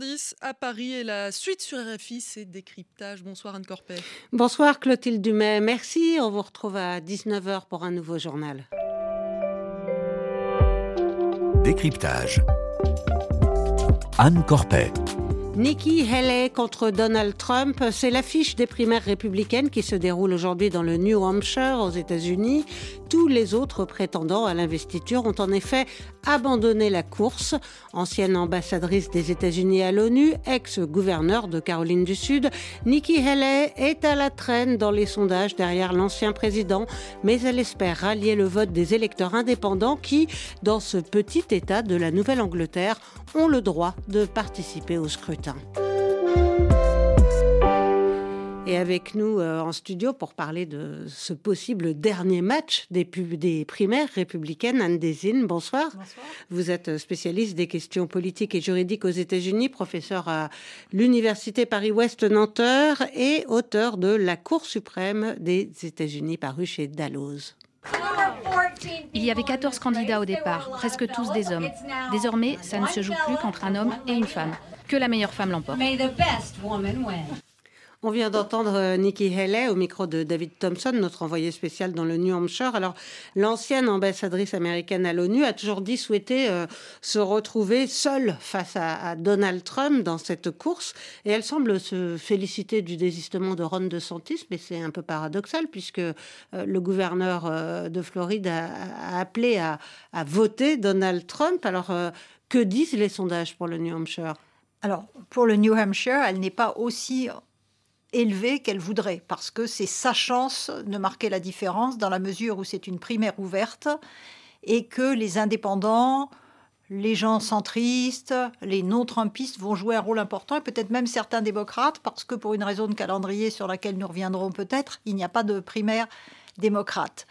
10 à Paris et la suite sur RFI, c'est décryptage. Bonsoir Anne Corpet. Bonsoir Clotilde Dumais, merci. On vous retrouve à 19h pour un nouveau journal. Décryptage. Anne Corpet. Nikki Haley contre Donald Trump, c'est l'affiche des primaires républicaines qui se déroule aujourd'hui dans le New Hampshire aux États-Unis. Tous les autres prétendants à l'investiture ont en effet abandonné la course. Ancienne ambassadrice des États-Unis à l'ONU, ex-gouverneur de Caroline du Sud, Nikki Haley est à la traîne dans les sondages derrière l'ancien président, mais elle espère rallier le vote des électeurs indépendants qui, dans ce petit État de la Nouvelle-Angleterre, ont le droit de participer au scrutin. Et avec nous euh, en studio pour parler de ce possible dernier match des, des primaires républicaines, Anne Desine, bonsoir. bonsoir. Vous êtes spécialiste des questions politiques et juridiques aux États-Unis, professeur à l'Université Paris-Ouest Nanterre et auteur de La Cour suprême des États-Unis, paru chez Dalloz. Il y avait 14 candidats au départ, presque tous des hommes. Désormais, ça ne se joue plus qu'entre un homme et une femme. Que la meilleure femme l'emporte. On vient d'entendre euh, Nikki Haley au micro de David Thompson, notre envoyé spécial dans le New Hampshire. Alors, l'ancienne ambassadrice américaine à l'ONU a toujours dit souhaiter euh, se retrouver seule face à, Donald Trump dans cette course. Et elle semble se féliciter du désistement de Ron DeSantis, mais c'est un peu paradoxal puisque euh, le gouverneur de Floride a, appelé à, à, voter Donald Trump. Alors, que disent les sondages pour le New Hampshire? Alors, pour le New Hampshire, elle n'est pas aussi élevée qu'elle voudrait, parce que c'est sa chance de marquer la différence dans la mesure où c'est une primaire ouverte et que les indépendants, les gens centristes, les non-trumpistes vont jouer un rôle important, et peut-être même certains démocrates, parce que pour une raison de calendrier sur laquelle nous reviendrons peut-être, il n'y a pas de primaire démocrate.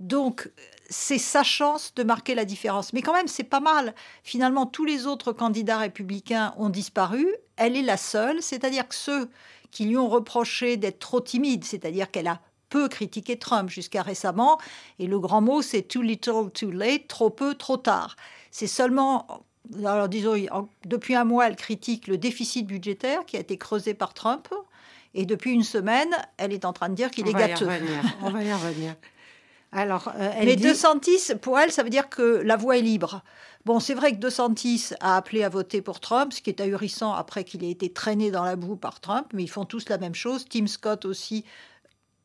Donc, c'est sa chance de marquer la différence. Mais quand même, c'est pas mal. Finalement, tous les autres candidats républicains ont disparu. Elle est la seule, c'est-à-dire que ceux qui lui ont reproché d'être trop timide, c'est-à-dire qu'elle a peu critiqué Trump jusqu'à récemment, et le grand mot c'est too little, too late, trop peu, trop tard. C'est seulement, alors disons, depuis un mois, elle critique le déficit budgétaire qui a été creusé par Trump, et depuis une semaine, elle est en train de dire qu'il est gâteux. On va y revenir. Alors, euh, elle Mais dit... pour elle, ça veut dire que la voie est libre. Bon, c'est vrai que DeSantis a appelé à voter pour Trump, ce qui est ahurissant après qu'il ait été traîné dans la boue par Trump, mais ils font tous la même chose. Tim Scott aussi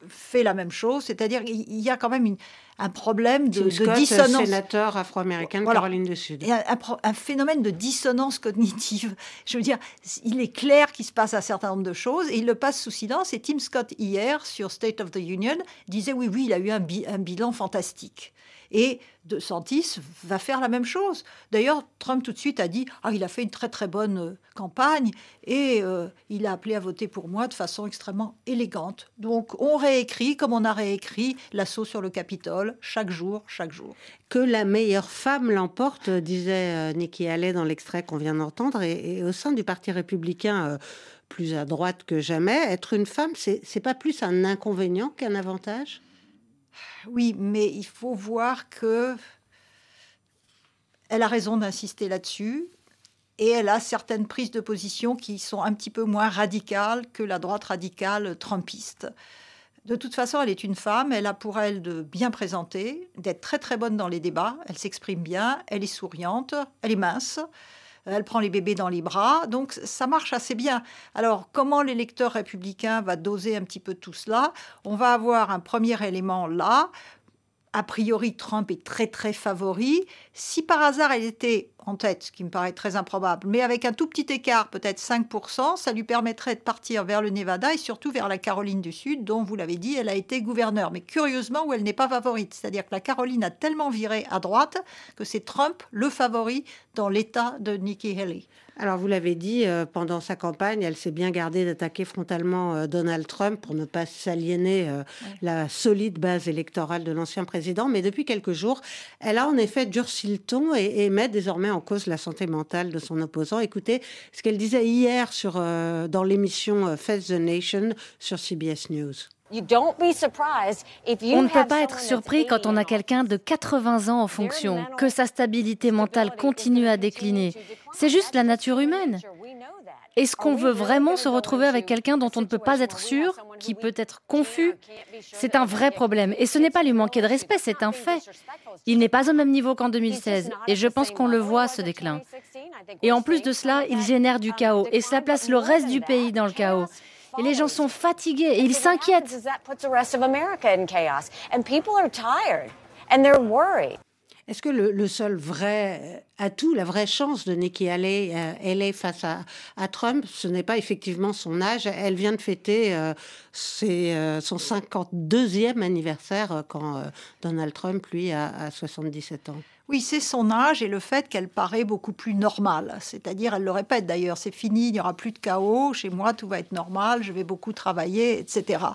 fait la même chose, c'est-à-dire il y a quand même un problème de, Scott, dissonance. sénateur afro-américain de Caroline du Sud. Un, un, phénomène de dissonance cognitive. Je veux dire, il est clair qu'il se passe un certain nombre de choses et il le passe sous silence. Et Tim Scott, hier, sur State of the Union, disait oui, oui, il a eu un, un bilan fantastique. Et De Santis va faire la même chose. D'ailleurs, Trump tout de suite a dit ah, il a fait une très très bonne euh, campagne et euh, il a appelé à voter pour moi de façon extrêmement élégante. Donc, on réécrit comme on a réécrit l'assaut sur le Capitole chaque jour, chaque jour. Que la meilleure femme l'emporte, disait euh, Nikki Haley dans l'extrait qu'on vient d'entendre, et, au sein du Parti républicain. plus à droite que jamais, être une femme, c'est pas plus un inconvénient qu'un avantage? Oui, mais il faut voir que elle a raison d'insister là-dessus et elle a certaines prises de position qui sont un petit peu moins radicales que la droite radicale trumpiste. De toute façon, elle est une femme, elle a pour elle de bien présenter, d'être très très bonne dans les débats, elle s'exprime bien, elle est souriante, elle est mince elle prend les bébés dans les bras, donc ça marche assez bien. Alors comment l'électeur républicain va doser un petit peu tout cela? On va avoir un premier élément là, a priori, Trump est très très favori. Si par hasard elle était en tête, ce qui me paraît très improbable, mais avec un tout petit écart, peut-être 5%, ça lui permettrait de partir vers le Nevada et surtout vers la Caroline du Sud, dont vous l'avez dit, elle a été gouverneure. Mais curieusement, où elle n'est pas favorite. C'est-à-dire que la Caroline a tellement viré à droite que c'est Trump le favori dans l'État de Nikki Haley. Alors, vous l'avez dit, euh, pendant sa campagne, elle s'est bien gardée d'attaquer frontalement euh, Donald Trump pour ne pas s'aliéner euh, la solide base électorale de l'ancien président. Mais depuis quelques jours, elle a en effet durci le ton et, met désormais en cause la santé mentale de son opposant. Écoutez ce qu'elle disait hier sur, dans l'émission Face the Nation sur CBS News. On ne peut pas être surpris quand on a quelqu'un de 80 ans en fonction, que sa stabilité mentale continue à décliner. C'est juste la nature humaine. Est-ce qu'on veut vraiment se retrouver avec quelqu'un dont on ne peut pas être sûr, qui peut être confus C'est un vrai problème. Et ce n'est pas lui manquer de respect, c'est un fait. Il n'est pas au même niveau qu'en 2016. Et je pense qu'on le voit, ce déclin. Et en plus de cela, il génère du chaos. Et cela place le reste du pays dans le chaos. Et les gens sont fatigués et ils s'inquiètent. Est-ce que le, seul vrai atout, la vraie chance de Nikki Haley, euh, face à, Trump, ce n'est pas effectivement son âge. Elle vient de fêter euh, euh, son 52e anniversaire quand Donald Trump, lui, a, a 77 ans. Oui, c'est son âge et le fait qu'elle paraît beaucoup plus normale. C'est-à-dire, elle le répète d'ailleurs, c'est fini, il n'y aura plus de chaos, chez moi tout va être normal, je vais beaucoup travailler, etc.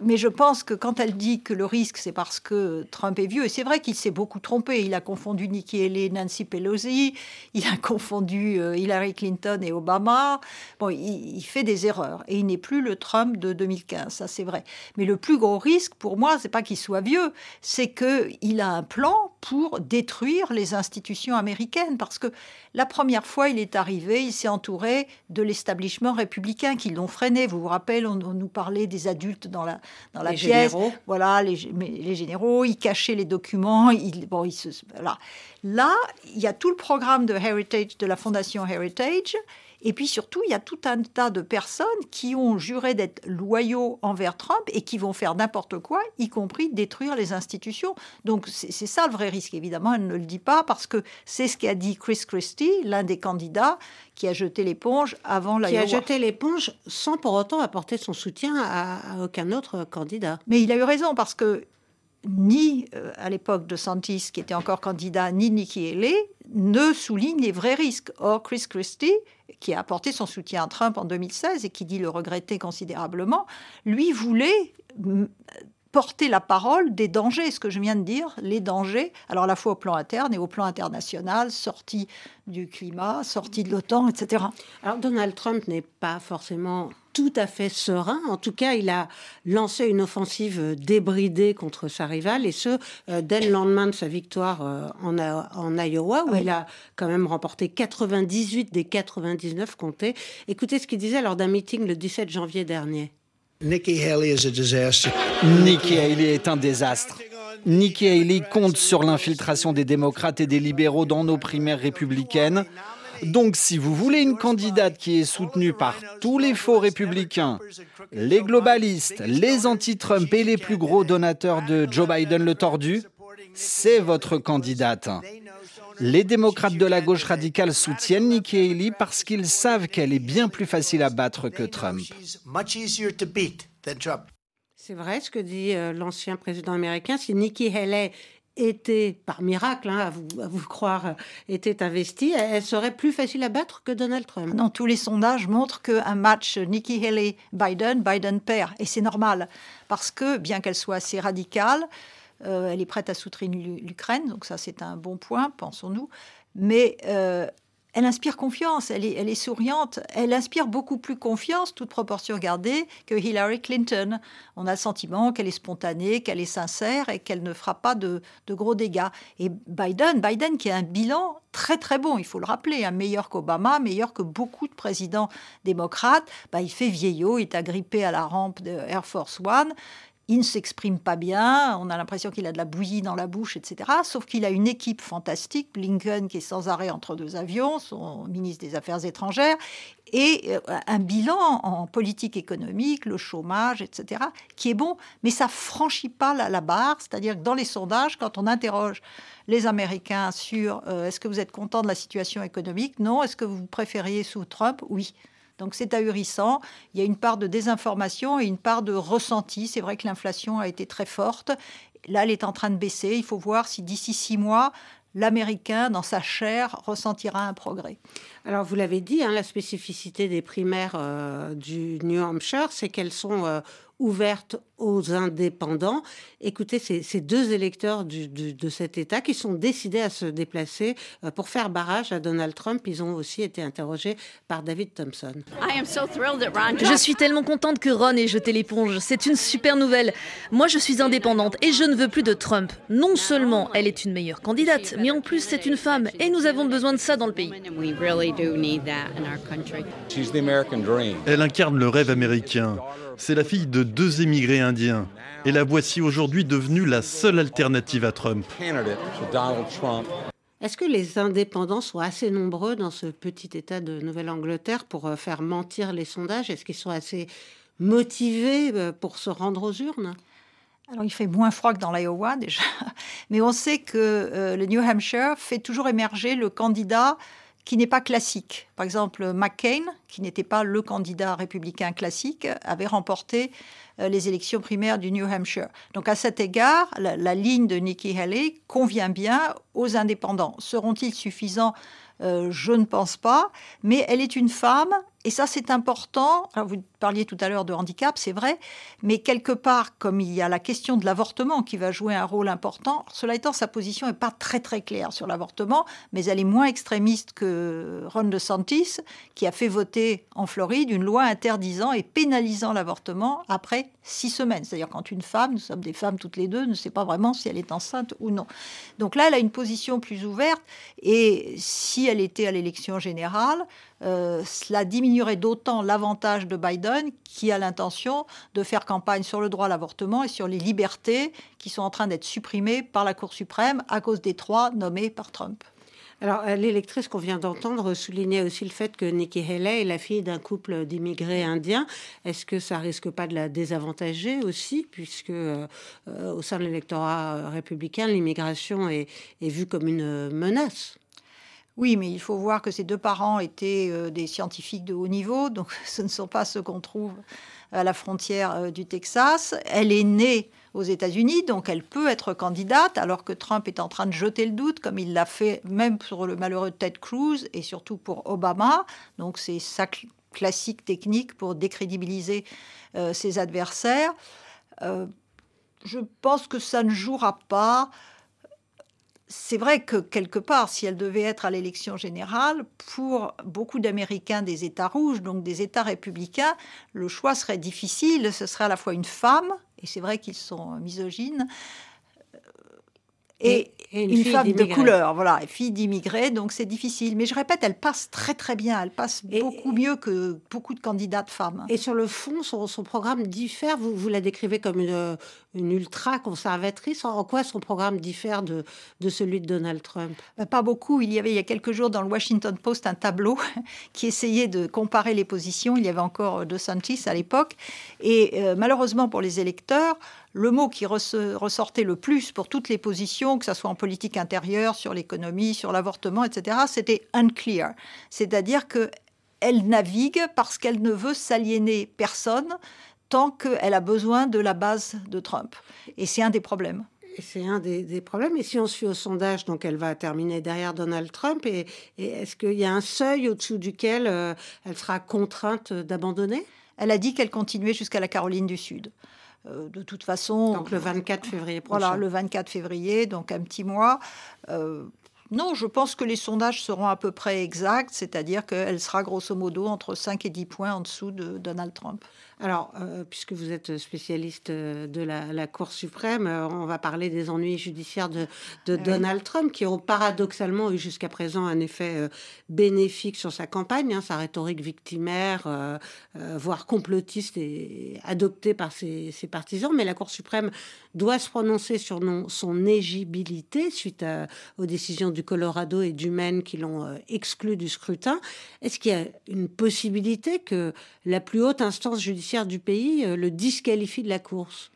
mais je pense que quand elle dit que le risque, c'est parce que Trump est vieux, et c'est vrai qu'il s'est beaucoup trompé. Il a confondu Nikki Haley, Nancy Pelosi, il a confondu euh, Hillary Clinton et Obama. Bon, il, fait des erreurs et il n'est plus le Trump de 2015, ça c'est vrai. Mais le plus gros risque pour moi, c'est pas qu'il soit vieux, c'est qu'il a un plan pour détruire les institutions américaines. Parce que la première fois, il est arrivé, il s'est entouré de l'établissement républicain qui l'ont freiné. Vous vous rappelez, on, nous parlait des adultes dans la, dans la pièce. Généraux. Voilà, les, les, généraux, ils cachaient les documents. Ils, bon, ils se, voilà. Là, il y a tout le programme de Heritage, de la Fondation Heritage. Et puis surtout, il y a tout un tas de personnes qui ont juré d'être loyaux envers Trump et qui vont faire n'importe quoi, y compris détruire les institutions. Donc c'est ça le vrai risque. Évidemment, elle ne le dit pas parce que c'est ce qu'a dit Chris Christie, l'un des candidats, qui a jeté l'éponge avant la Qui a jeté l'éponge sans pour autant apporter son soutien à, à aucun autre candidat. Mais il a eu raison parce que ni euh, à l'époque de Santis, qui était encore candidat, ni Nikki Haley, ne soulignent les vrais risques. Or, Chris Christie, qui a apporté son soutien à Trump en 2016 et qui dit le regretter considérablement, lui voulait porter la parole des dangers, ce que je viens de dire, les dangers, alors à la fois au plan interne et au plan international, sortie du climat, sortie de l'OTAN, etc. Alors Donald Trump n'est pas forcément tout à fait serein. En tout cas, il a lancé une offensive débridée contre sa rivale, et ce, euh, dès le lendemain de sa victoire euh, en, en, Iowa, où il a quand même remporté 98 des 99 comtés. Écoutez ce qu'il disait lors d'un meeting le 17 janvier dernier. Nikki Haley is a disaster. Nikki Haley est un désastre. Nikki Haley compte sur l'infiltration des démocrates et des libéraux dans nos primaires républicaines. Donc si vous voulez une candidate qui est soutenue par tous les faux républicains, les globalistes, les anti-Trump et les plus gros donateurs de Joe Biden le tordu, c'est votre candidate. Les démocrates de la gauche radicale soutiennent Nikki Haley parce qu'ils savent qu'elle est bien plus facile à battre que Trump. C'est vrai ce que dit euh, l'ancien président américain. Si Nikki Haley était, par miracle, hein, à, vous, à, vous, croire, euh, était investie, elle serait plus facile à battre que Donald Trump. Non, tous les sondages montrent qu'un match Nikki Haley-Biden, Biden perd. Et c'est normal, parce que bien qu'elle soit assez radicale, euh, elle est prête à soutenir l'Ukraine, donc ça c'est un bon point, pensons-nous. Mais euh, elle inspire confiance, elle est, souriante, elle inspire beaucoup plus confiance, toute proportion gardée, que Hillary Clinton. On a le sentiment qu'elle est spontanée, qu'elle est sincère et qu'elle ne fera pas de, gros dégâts. Et Biden, Biden qui a un bilan très très bon, il faut le rappeler, hein, meilleur qu'Obama, meilleur que beaucoup de présidents démocrates, bah, il fait vieillot, il est agrippé à la rampe de Air Force One il ne s'exprime pas bien, on a l'impression qu'il a de la bouillie dans la bouche, etc. Sauf qu'il a une équipe fantastique, Blinken qui est sans arrêt entre deux avions, son ministre des Affaires étrangères, et euh, un bilan en politique économique, le chômage, etc., qui est bon, mais ça franchit pas la, barre, c'est-à-dire que dans les sondages, quand on interroge les Américains sur euh, est-ce que vous êtes content de la situation économique, non, est-ce que vous préfériez sous Trump, oui. Donc c'est ahurissant. Il y a une part de désinformation et une part de ressenti. C'est vrai que l'inflation a été très forte. Là, elle est en train de baisser. Il faut voir si d'ici six mois, l'Américain, dans sa chair, ressentira un progrès. Alors, vous l'avez dit, hein, la spécificité des primaires euh, du New Hampshire, c'est qu'elles sont euh, ouverte aux indépendants. Écoutez, ces, deux électeurs de cet État qui sont décidés à se déplacer euh, pour faire barrage à Donald Trump. Ils ont aussi été interrogés par David Thompson. Je suis tellement contente que Ron ait jeté l'éponge. C'est une super nouvelle. Moi, je suis indépendante et je ne veux plus de Trump. Non seulement elle est une meilleure candidate, mais en plus c'est une femme et nous avons besoin de ça dans le pays. Elle incarne le rêve américain. C'est la fille de deux émigrés indiens. Et la voici aujourd'hui devenue la seule alternative à Trump. Est-ce que les indépendants sont assez nombreux dans ce petit État de Nouvelle-Angleterre pour euh, faire mentir les sondages? Est-ce qu'ils sont assez motivés euh, pour se rendre aux urnes? Alors, il fait moins froid que dans l'Iowa déjà, mais on sait que euh, le New Hampshire fait toujours émerger le candidat qui n'est pas classique. Par exemple, McCain, qui n'était pas le candidat républicain classique, avait remporté euh, les élections primaires du New Hampshire. Donc à cet égard, la, ligne de Nikki Haley convient bien aux indépendants. Seront-ils suffisants? Euh, Je ne pense pas, mais elle est une femme et ça, c'est important. Alors, vous parliez tout à l'heure de handicap, c'est vrai, mais quelque part, comme il y a la question de l'avortement qui va jouer un rôle important, cela étant, sa position n'est pas très très claire sur l'avortement, mais elle est moins extrémiste que Ron DeSantis, qui a fait voter en Floride une loi interdisant et pénalisant l'avortement après six semaines. C'est-à-dire quand une femme, nous sommes des femmes toutes les deux, ne sait pas vraiment si elle est enceinte ou non. Donc là, elle a une position plus ouverte, et si elle était à l'élection générale, euh, cela diminuerait d'autant l'avantage de Biden qui a l'intention de faire campagne sur le droit à l'avortement et sur les libertés qui sont en train d'être supprimées par la Cour suprême à cause des trois nommés par Trump. Alors, euh, l'électrice qu'on vient d'entendre soulignait aussi le fait que Nikki Haley est la fille d'un couple d'immigrés indiens. Est-ce que ça risque pas de la désavantager aussi, puisque euh, au sein de l'électorat républicain, l'immigration est vue comme une menace? Oui, mais il faut voir que ses deux parents étaient euh, des scientifiques de haut niveau, donc ce ne sont pas ceux qu'on trouve à la frontière euh, du Texas. Elle est née aux États-Unis, donc elle peut être candidate, alors que Trump est en train de jeter le doute, comme il l'a fait même pour le malheureux Ted Cruz et surtout pour Obama. Donc c'est sa classique technique pour décrédibiliser euh, ses adversaires. je pense que ça ne jouera pas c'est vrai que quelque part, si elle devait être à l'élection générale, pour beaucoup d'Américains des États rouges, donc des États républicains, le choix serait difficile. Ce serait à la fois une femme, et c'est vrai qu'ils sont misogynes, et, une, femme de couleur, voilà, fille d'immigrés, donc c'est difficile. Mais je répète, elle passe très très bien, elle passe beaucoup mieux que beaucoup de candidates femmes. Et sur le fond, son, programme diffère, vous, vous la décrivez comme une, une ultra-conservatrice? En quoi son programme diffère de, de celui de Donald Trump? Ben, Pas beaucoup. Il y avait il y a quelques jours dans le Washington Post un tableau qui essayait de comparer les positions. Il y avait encore De Santis à l'époque. Et euh, malheureusement pour les électeurs, le mot qui ressortait le plus pour toutes les positions, que ce soit en politique intérieure, sur l'économie, sur l'avortement, etc., c'était unclear. C'est-à-dire qu'elle navigue parce qu'elle ne veut s'aliéner personne tant qu'elle a besoin de la base de Trump. Et c'est un des problèmes. C'est un des, problèmes. Et si on suit au sondage, donc elle va terminer derrière Donald Trump. Et, est-ce qu'il y a un seuil au-dessous duquel euh, elle sera contrainte d'abandonner? Elle a dit qu'elle continuait jusqu'à la Caroline du Sud. Euh, de toute façon. Donc le 24 février prochain. Voilà, le 24 février, donc un petit mois. Euh, non, je pense que les sondages seront à peu près exacts, c'est-à-dire qu'elle sera grosso modo entre 5 et 10 points en dessous de Donald Trump. Alors, euh, puisque vous êtes spécialiste euh, de la, Cour suprême, euh, on va parler des ennuis judiciaires de, Donald Trump, qui ont paradoxalement eu jusqu'à présent un effet bénéfique sur sa campagne, hein, sa rhétorique victimaire, voire complotiste, et adoptée par ses, partisans. Mais la Cour suprême doit se prononcer sur son éligibilité suite aux décisions du Colorado et du Maine qui l'ont exclu du scrutin. Est-ce qu'il y a une possibilité que la plus haute instance judiciaire du pays euh, le disqualifie de la course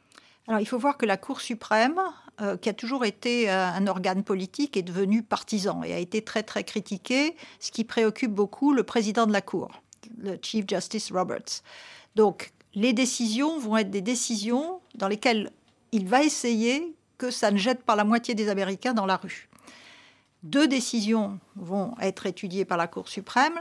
alors, il faut voir que la Cour suprême, euh, qui a toujours été euh, un organe politique, est devenue partisan et a été très, très critiquée, ce qui préoccupe beaucoup le président de la Cour, le Chief Justice Roberts. Donc, les décisions vont être des décisions dans lesquelles il va essayer que ça ne jette pas la moitié des Américains dans la rue. Deux décisions vont être étudiées par la Cour suprême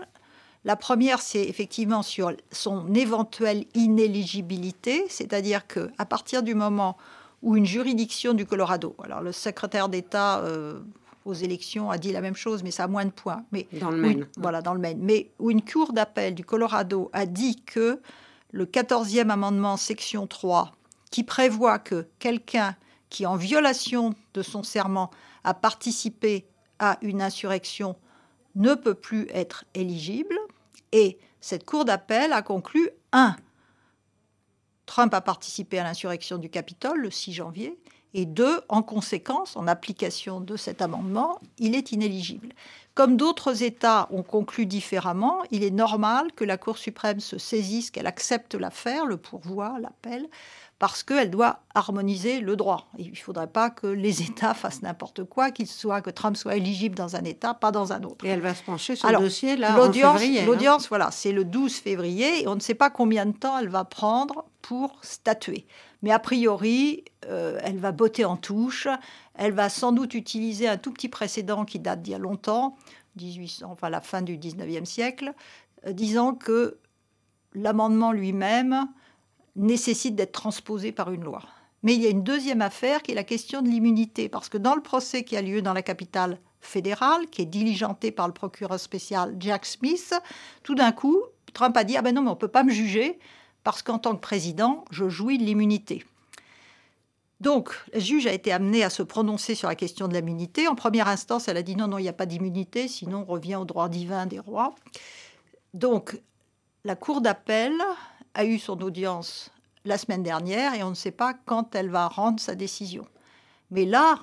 La première, c'est effectivement sur son éventuelle inéligibilité, c'est-à-dire que à partir du moment où une juridiction du Colorado, alors le secrétaire d'État euh, aux élections a dit la même chose, mais ça a moins de points. Mais dans le Maine. voilà, dans le Maine. Mais où une cour d'appel du Colorado a dit que le 14e amendement, section 3, qui prévoit que quelqu'un qui, en violation de son serment, a participé à une insurrection, ne peut plus être éligible. Et cette cour d'appel a conclu 1. Trump a participé à l'insurrection du Capitole le 6 janvier. Et deux, en conséquence, en application de cet amendement, il est inéligible. Comme d'autres États ont conclu différemment, il est normal que la Cour suprême se saisisse, qu'elle accepte l'affaire, le pourvoi, l'appel, parce qu'elle doit harmoniser le droit. il ne faudrait pas que les États fassent n'importe quoi, qu'il soit que Trump soit éligible dans un État, pas dans un autre. Et elle va se pencher sur le dossier là l'audience, hein. L'audience, voilà, c'est le 12 février et on ne sait pas combien de temps elle va prendre pour statuer. Mais a priori, euh, elle va botter en touche. Elle va sans doute utiliser un tout petit précédent qui date d'il y a longtemps, 1800, enfin la fin du 19e siècle, euh, disant que l'amendement lui-même nécessite d'être transposé par une loi. Mais il y a une deuxième affaire qui est la question de l'immunité, parce que dans le procès qui a lieu dans la capitale fédérale, qui est diligenté par le procureur spécial Jack Smith, tout d'un coup, Trump a dit Ah ben non, mais on ne peut pas me juger, parce qu'en tant que président, je jouis de l'immunité. Donc, le juge a été amené à se prononcer sur la question de l'immunité. En première instance, elle a dit non, non, il n'y a pas d'immunité, sinon on revient au droit divin des rois. Donc, la Cour d'appel a eu son audience la semaine dernière et on ne sait pas quand elle va rendre sa décision. Mais là,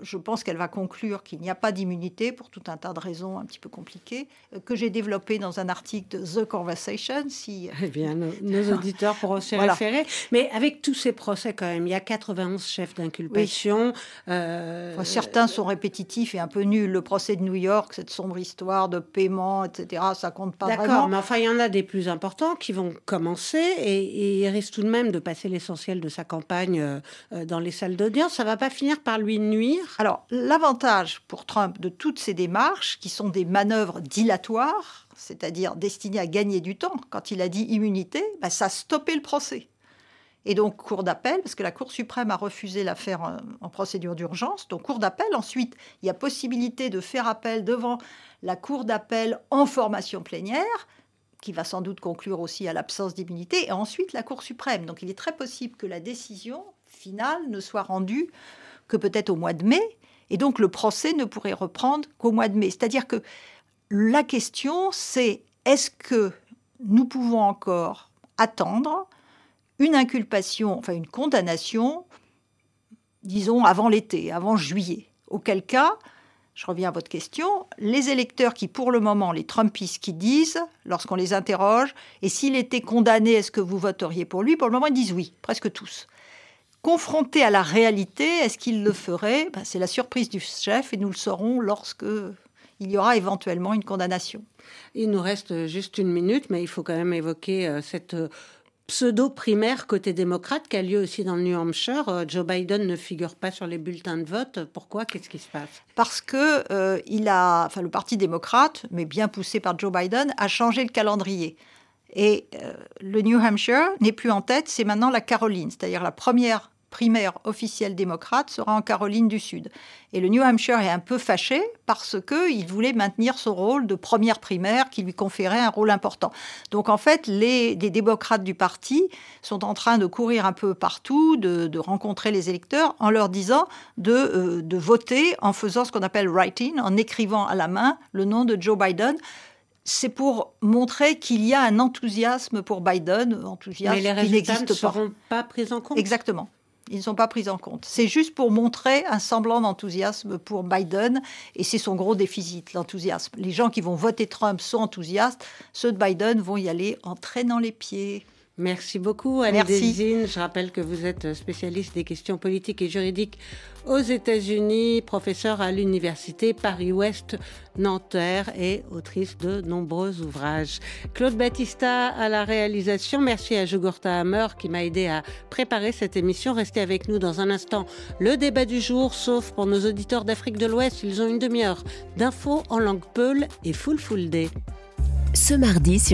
je pense qu'elle va conclure qu'il n'y a pas d'immunité pour tout un tas de raisons un petit peu compliquées, euh, que j'ai développé dans un article de The Conversation. Si... Eh bien, nos, auditeurs pourront s'y référer. Mais avec tous ces procès, quand même, il y a 91 chefs d'inculpation. Euh, certains sont répétitifs et un peu nuls. Le procès de New York, cette sombre histoire de paiement, etc., ça compte pas vraiment. D'accord, mais enfin, il y en a des plus importants qui vont commencer et, il risque tout de même de passer l'essentiel de sa campagne euh, dans les salles d'audience. Ça va pas finir par lui nuire alors, l'avantage pour Trump de toutes ces démarches, qui sont des manœuvres dilatoires, c'est-à-dire destinées à gagner du temps, quand il a dit immunité, bah, ça a stoppé le procès. Et donc, cour d'appel, parce que la Cour suprême a refusé l'affaire en, en, procédure d'urgence. Donc, cour d'appel. Ensuite, il y a possibilité de faire appel devant la Cour d'appel en formation plénière, qui va sans doute conclure aussi à l'absence d'immunité. Et ensuite, la Cour suprême. Donc, il est très possible que la décision finale ne soit rendue que peut-être au mois de mai, et donc le procès ne pourrait reprendre qu'au mois de mai. C'est-à-dire que la question, c'est est-ce que nous pouvons encore attendre une inculpation, enfin une condamnation, disons, avant l'été, avant juillet Auquel cas, je reviens à votre question, les électeurs qui, pour le moment, les Trumpistes qui disent, lorsqu'on les interroge, et s'il était condamné, est-ce que vous voteriez pour lui? Pour le moment, ils disent oui, presque tous. Confronté à la réalité, est-ce qu'il le ferait ben, C'est la surprise du chef et nous le saurons lorsque il y aura éventuellement une condamnation. Il nous reste juste une minute, mais il faut quand même évoquer euh, cette euh, pseudo-primaire côté démocrate qui a lieu aussi dans le New Hampshire. Euh, Joe Biden ne figure pas sur les bulletins de vote. Pourquoi? Qu'est-ce qui se passe? Parce que il a, enfin, le Parti démocrate, mais bien poussé par Joe Biden, a changé le calendrier. Et le New Hampshire n'est plus en tête, c'est maintenant la Caroline, c'est-à-dire la première primaire officielle démocrate sera en Caroline du Sud. Et le New Hampshire est un peu fâché parce qu'il voulait maintenir son rôle de première primaire qui lui conférait un rôle important. Donc en fait, les, démocrates du parti sont en train de courir un peu partout, de, rencontrer les électeurs en leur disant de, euh, de voter en faisant ce qu'on appelle writing, en écrivant à la main le nom de Joe Biden c'est pour montrer qu'il y a un enthousiasme pour Biden, enthousiasme Mais les résultats ne seront pas pris en compte. Exactement. Ils ne sont pas pris en compte. C'est juste pour montrer un semblant d'enthousiasme pour Biden, et c'est son gros déficit, l'enthousiasme. Les gens qui vont voter Trump sont enthousiastes, ceux de Biden vont y aller en traînant les pieds. Merci beaucoup, Anne Merci. Je rappelle que vous êtes spécialiste des questions politiques et juridiques aux États-Unis, professeur à l'Université Paris-Ouest Nanterre et autrice de nombreux ouvrages. Claude Battista à la réalisation. Merci à Jugurta Hammer qui m'a aidé à préparer cette émission. Restez avec nous dans un instant. Le débat du jour, sauf pour nos auditeurs d'Afrique de l'Ouest, ils ont une demi-heure d'infos en langue peul et full full day. ce mardi sur